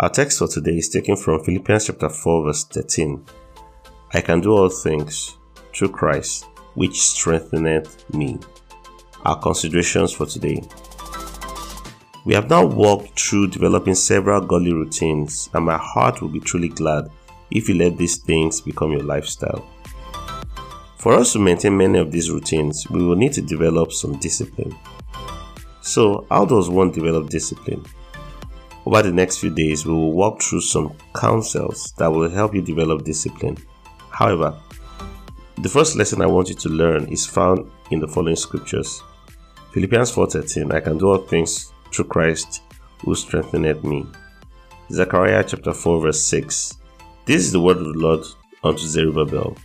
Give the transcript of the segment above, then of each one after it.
our text for today is taken from Philippians chapter 4 verse 13. I can do all things through Christ, which strengtheneth me. Our considerations for today. We have now walked through developing several godly routines, and my heart will be truly glad if you let these things become your lifestyle. For us to maintain many of these routines, we will need to develop some discipline. So, how does one develop discipline? Over the next few days, we will walk through some counsels that will help you develop discipline. However, the first lesson I want you to learn is found in the following scriptures. Philippians 4:13 I can do all things through Christ who strengtheneth me. Zechariah chapter 4 verse 6 This is the word of the Lord unto Zerubbabel.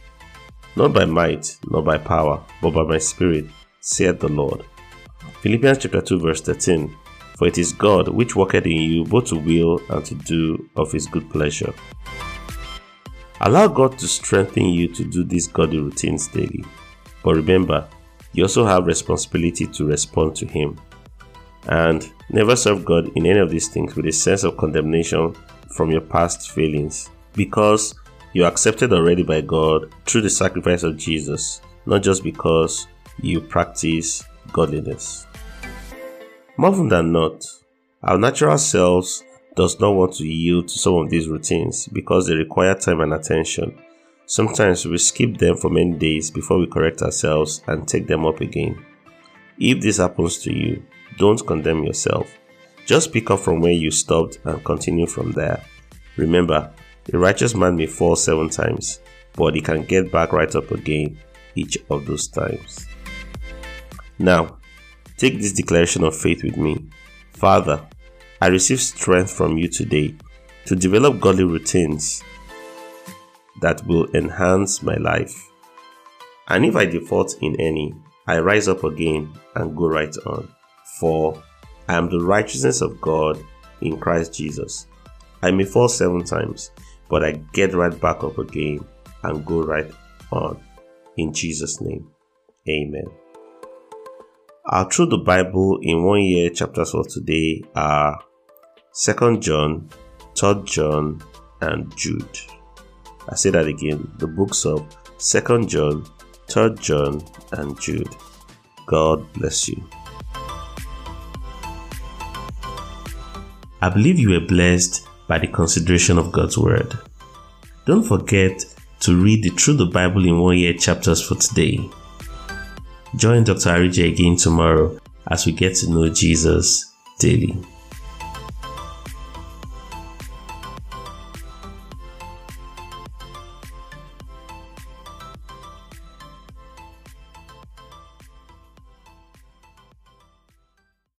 Not by might, nor by power, but by my spirit, saith the Lord. Philippians chapter 2 verse 13 for it is God which worketh in you both to will and to do of his good pleasure. Allow God to strengthen you to do these godly routines daily. But remember, you also have responsibility to respond to him. And never serve God in any of these things with a sense of condemnation from your past failings because you are accepted already by God through the sacrifice of Jesus, not just because you practice godliness. More often than not, our natural selves does not want to yield to some of these routines because they require time and attention. Sometimes we skip them for many days before we correct ourselves and take them up again. If this happens to you, don't condemn yourself. Just pick up from where you stopped and continue from there. Remember, a righteous man may fall seven times, but he can get back right up again each of those times. Now, Take this declaration of faith with me. Father, I receive strength from you today to develop godly routines that will enhance my life. And if I default in any, I rise up again and go right on. For I am the righteousness of God in Christ Jesus. I may fall seven times, but I get right back up again and go right on. In Jesus' name, amen. Our Through the Bible in one year chapters for today are 2nd John, 3rd John, and Jude. I say that again the books of 2nd John, 3rd John, and Jude. God bless you. I believe you were blessed by the consideration of God's Word. Don't forget to read the Through the Bible in one year chapters for today. Join Dr. Arije again tomorrow as we get to know Jesus daily.